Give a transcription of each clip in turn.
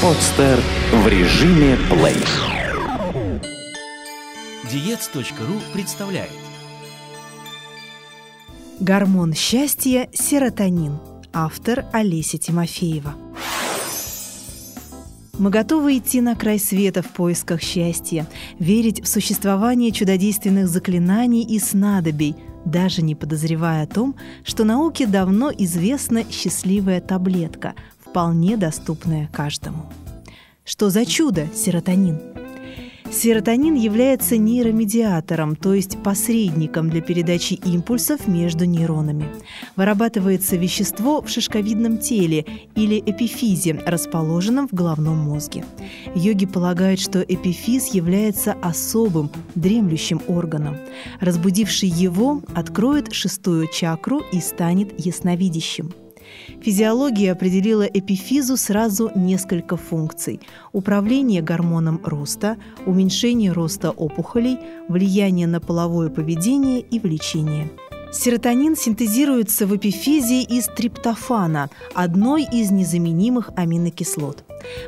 Подстер в режиме плей. Диец.ру представляет Гормон счастья – серотонин. Автор Олеся Тимофеева. Мы готовы идти на край света в поисках счастья, верить в существование чудодейственных заклинаний и снадобий, даже не подозревая о том, что науке давно известна счастливая таблетка, вполне доступная каждому. Что за чудо серотонин? Серотонин является нейромедиатором, то есть посредником для передачи импульсов между нейронами. Вырабатывается вещество в шишковидном теле или эпифизе, расположенном в головном мозге. Йоги полагают, что эпифиз является особым, дремлющим органом. Разбудивший его откроет шестую чакру и станет ясновидящим. Физиология определила эпифизу сразу несколько функций – управление гормоном роста, уменьшение роста опухолей, влияние на половое поведение и влечение – Серотонин синтезируется в эпифизе из триптофана, одной из незаменимых аминокислот.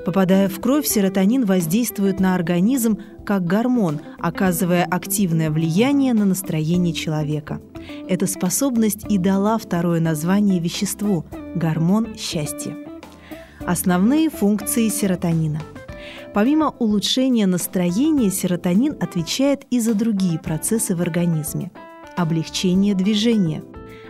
Попадая в кровь, серотонин воздействует на организм как гормон, оказывая активное влияние на настроение человека. Эта способность и дала второе название веществу – гормон счастья. Основные функции серотонина – Помимо улучшения настроения, серотонин отвечает и за другие процессы в организме – облегчение движения.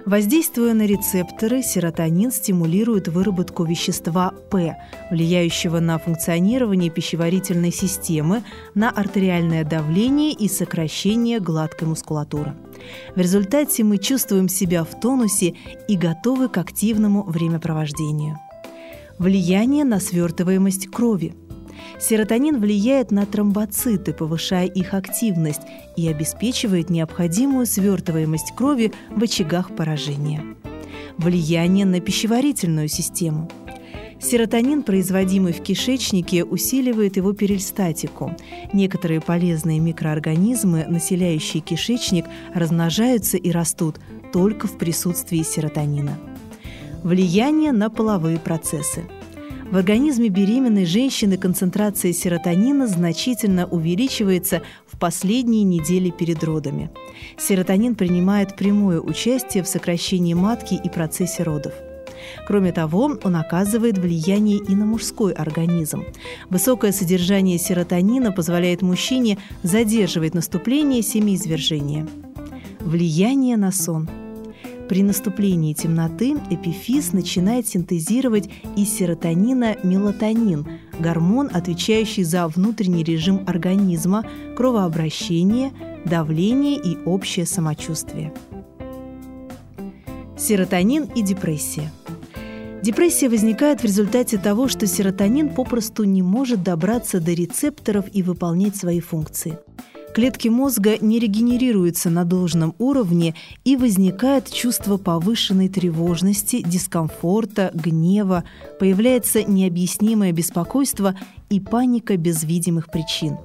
Воздействуя на рецепторы, серотонин стимулирует выработку вещества П, влияющего на функционирование пищеварительной системы, на артериальное давление и сокращение гладкой мускулатуры. В результате мы чувствуем себя в тонусе и готовы к активному времяпровождению. Влияние на свертываемость крови – Серотонин влияет на тромбоциты, повышая их активность и обеспечивает необходимую свертываемость крови в очагах поражения. Влияние на пищеварительную систему. Серотонин, производимый в кишечнике, усиливает его перистатику. Некоторые полезные микроорганизмы, населяющие кишечник, размножаются и растут только в присутствии серотонина. Влияние на половые процессы – в организме беременной женщины концентрация серотонина значительно увеличивается в последние недели перед родами. Серотонин принимает прямое участие в сокращении матки и процессе родов. Кроме того, он оказывает влияние и на мужской организм. Высокое содержание серотонина позволяет мужчине задерживать наступление семиизвержения. Влияние на сон – при наступлении темноты эпифиз начинает синтезировать из серотонина мелатонин, гормон, отвечающий за внутренний режим организма, кровообращение, давление и общее самочувствие. Серотонин и депрессия – Депрессия возникает в результате того, что серотонин попросту не может добраться до рецепторов и выполнять свои функции. Клетки мозга не регенерируются на должном уровне и возникает чувство повышенной тревожности, дискомфорта, гнева, появляется необъяснимое беспокойство и паника без видимых причин.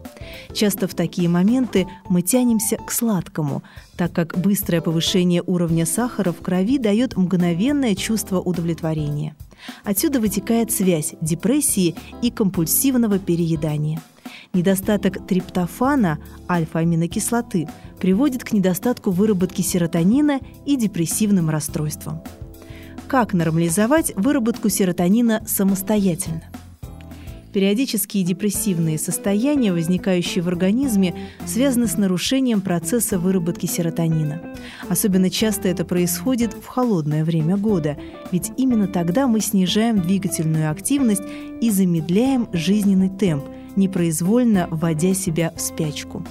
Часто в такие моменты мы тянемся к сладкому, так как быстрое повышение уровня сахара в крови дает мгновенное чувство удовлетворения. Отсюда вытекает связь депрессии и компульсивного переедания – Недостаток триптофана, альфа-аминокислоты, приводит к недостатку выработки серотонина и депрессивным расстройствам. Как нормализовать выработку серотонина самостоятельно? Периодические депрессивные состояния, возникающие в организме, связаны с нарушением процесса выработки серотонина. Особенно часто это происходит в холодное время года, ведь именно тогда мы снижаем двигательную активность и замедляем жизненный темп, непроизвольно вводя себя в спячку.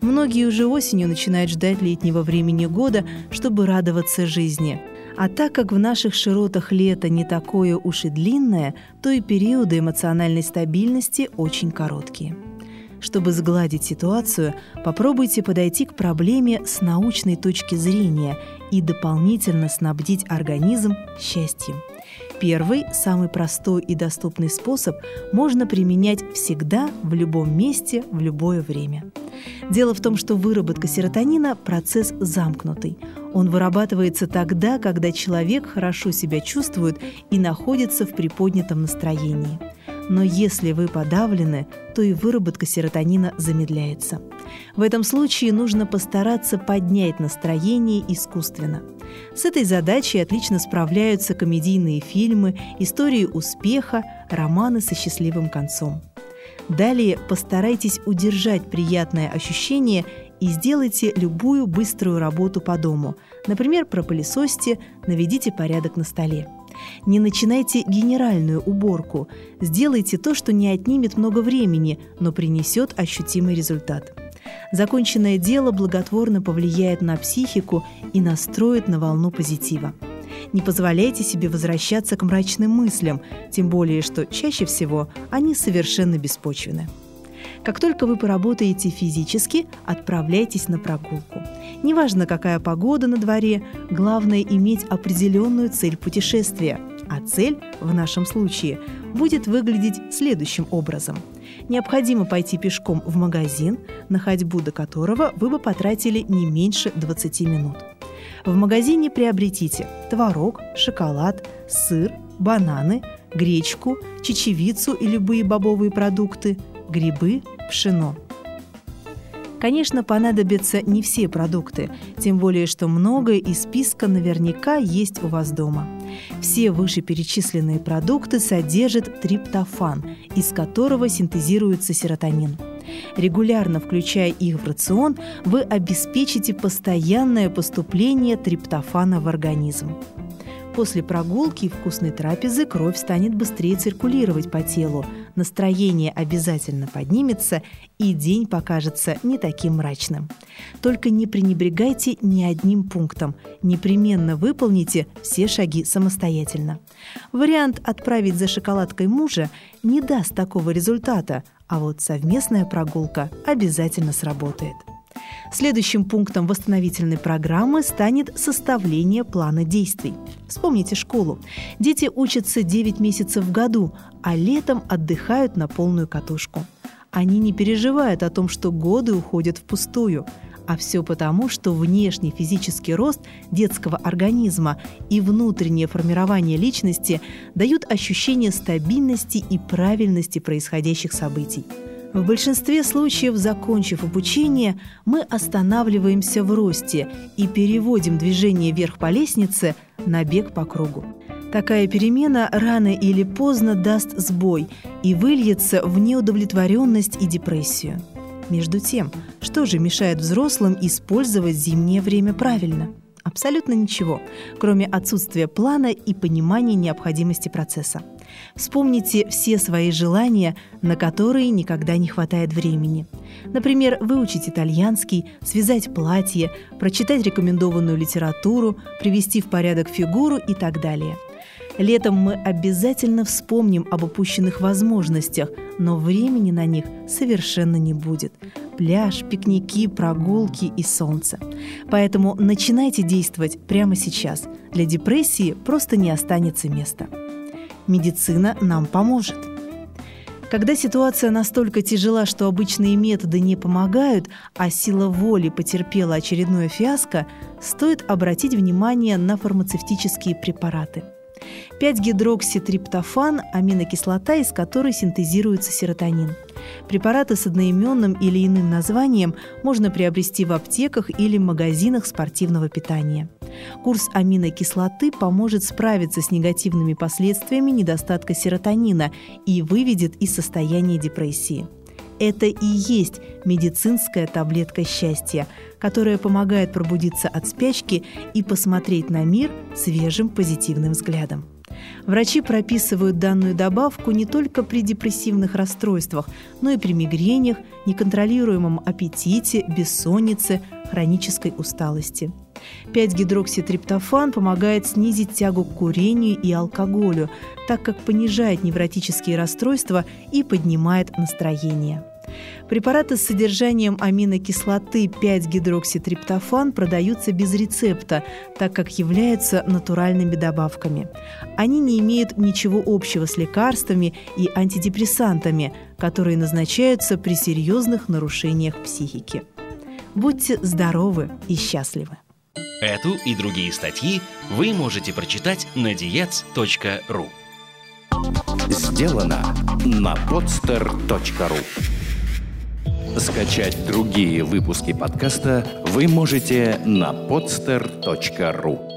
Многие уже осенью начинают ждать летнего времени года, чтобы радоваться жизни. А так как в наших широтах лето не такое уж и длинное, то и периоды эмоциональной стабильности очень короткие. Чтобы сгладить ситуацию, попробуйте подойти к проблеме с научной точки зрения и дополнительно снабдить организм счастьем. Первый, самый простой и доступный способ можно применять всегда, в любом месте, в любое время. Дело в том, что выработка серотонина – процесс замкнутый. Он вырабатывается тогда, когда человек хорошо себя чувствует и находится в приподнятом настроении. Но если вы подавлены, то и выработка серотонина замедляется. В этом случае нужно постараться поднять настроение искусственно. С этой задачей отлично справляются комедийные фильмы, истории успеха, романы со счастливым концом. Далее постарайтесь удержать приятное ощущение и сделайте любую быструю работу по дому. Например, пропылесосьте, наведите порядок на столе. Не начинайте генеральную уборку. Сделайте то, что не отнимет много времени, но принесет ощутимый результат. Законченное дело благотворно повлияет на психику и настроит на волну позитива. Не позволяйте себе возвращаться к мрачным мыслям, тем более, что чаще всего они совершенно беспочвены. Как только вы поработаете физически, отправляйтесь на прогулку. Неважно, какая погода на дворе, главное иметь определенную цель путешествия. А цель, в нашем случае, будет выглядеть следующим образом. Необходимо пойти пешком в магазин, на ходьбу до которого вы бы потратили не меньше 20 минут. В магазине приобретите творог, шоколад, сыр, бананы, гречку, чечевицу и любые бобовые продукты, грибы, пшено. Конечно, понадобятся не все продукты, тем более, что многое из списка наверняка есть у вас дома. Все вышеперечисленные продукты содержат триптофан, из которого синтезируется серотонин. Регулярно включая их в рацион, вы обеспечите постоянное поступление триптофана в организм. После прогулки и вкусной трапезы кровь станет быстрее циркулировать по телу, настроение обязательно поднимется, и день покажется не таким мрачным. Только не пренебрегайте ни одним пунктом, непременно выполните все шаги самостоятельно. Вариант «отправить за шоколадкой мужа» не даст такого результата, а вот совместная прогулка обязательно сработает. Следующим пунктом восстановительной программы станет составление плана действий. Вспомните школу. Дети учатся 9 месяцев в году, а летом отдыхают на полную катушку. Они не переживают о том, что годы уходят впустую. А все потому, что внешний физический рост детского организма и внутреннее формирование личности дают ощущение стабильности и правильности происходящих событий. В большинстве случаев, закончив обучение, мы останавливаемся в росте и переводим движение вверх по лестнице на бег по кругу. Такая перемена рано или поздно даст сбой и выльется в неудовлетворенность и депрессию. Между тем, что же мешает взрослым использовать зимнее время правильно? Абсолютно ничего, кроме отсутствия плана и понимания необходимости процесса. Вспомните все свои желания, на которые никогда не хватает времени. Например, выучить итальянский, связать платье, прочитать рекомендованную литературу, привести в порядок фигуру и так далее. Летом мы обязательно вспомним об упущенных возможностях, но времени на них совершенно не будет. Пляж, пикники, прогулки и солнце. Поэтому начинайте действовать прямо сейчас. Для депрессии просто не останется места медицина нам поможет. Когда ситуация настолько тяжела, что обычные методы не помогают, а сила воли потерпела очередное фиаско, стоит обратить внимание на фармацевтические препараты – 5-гидрокситриптофан – аминокислота, из которой синтезируется серотонин. Препараты с одноименным или иным названием можно приобрести в аптеках или магазинах спортивного питания. Курс аминокислоты поможет справиться с негативными последствиями недостатка серотонина и выведет из состояния депрессии. Это и есть медицинская таблетка счастья, которая помогает пробудиться от спячки и посмотреть на мир свежим позитивным взглядом. Врачи прописывают данную добавку не только при депрессивных расстройствах, но и при мигрениях, неконтролируемом аппетите, бессоннице, хронической усталости. 5-гидрокситриптофан помогает снизить тягу к курению и алкоголю, так как понижает невротические расстройства и поднимает настроение. Препараты с содержанием аминокислоты 5-гидрокситриптофан продаются без рецепта, так как являются натуральными добавками. Они не имеют ничего общего с лекарствами и антидепрессантами, которые назначаются при серьезных нарушениях психики. Будьте здоровы и счастливы! Эту и другие статьи вы можете прочитать на diets.ru. сделано на podster.ru Скачать другие выпуски подкаста вы можете на podster.ru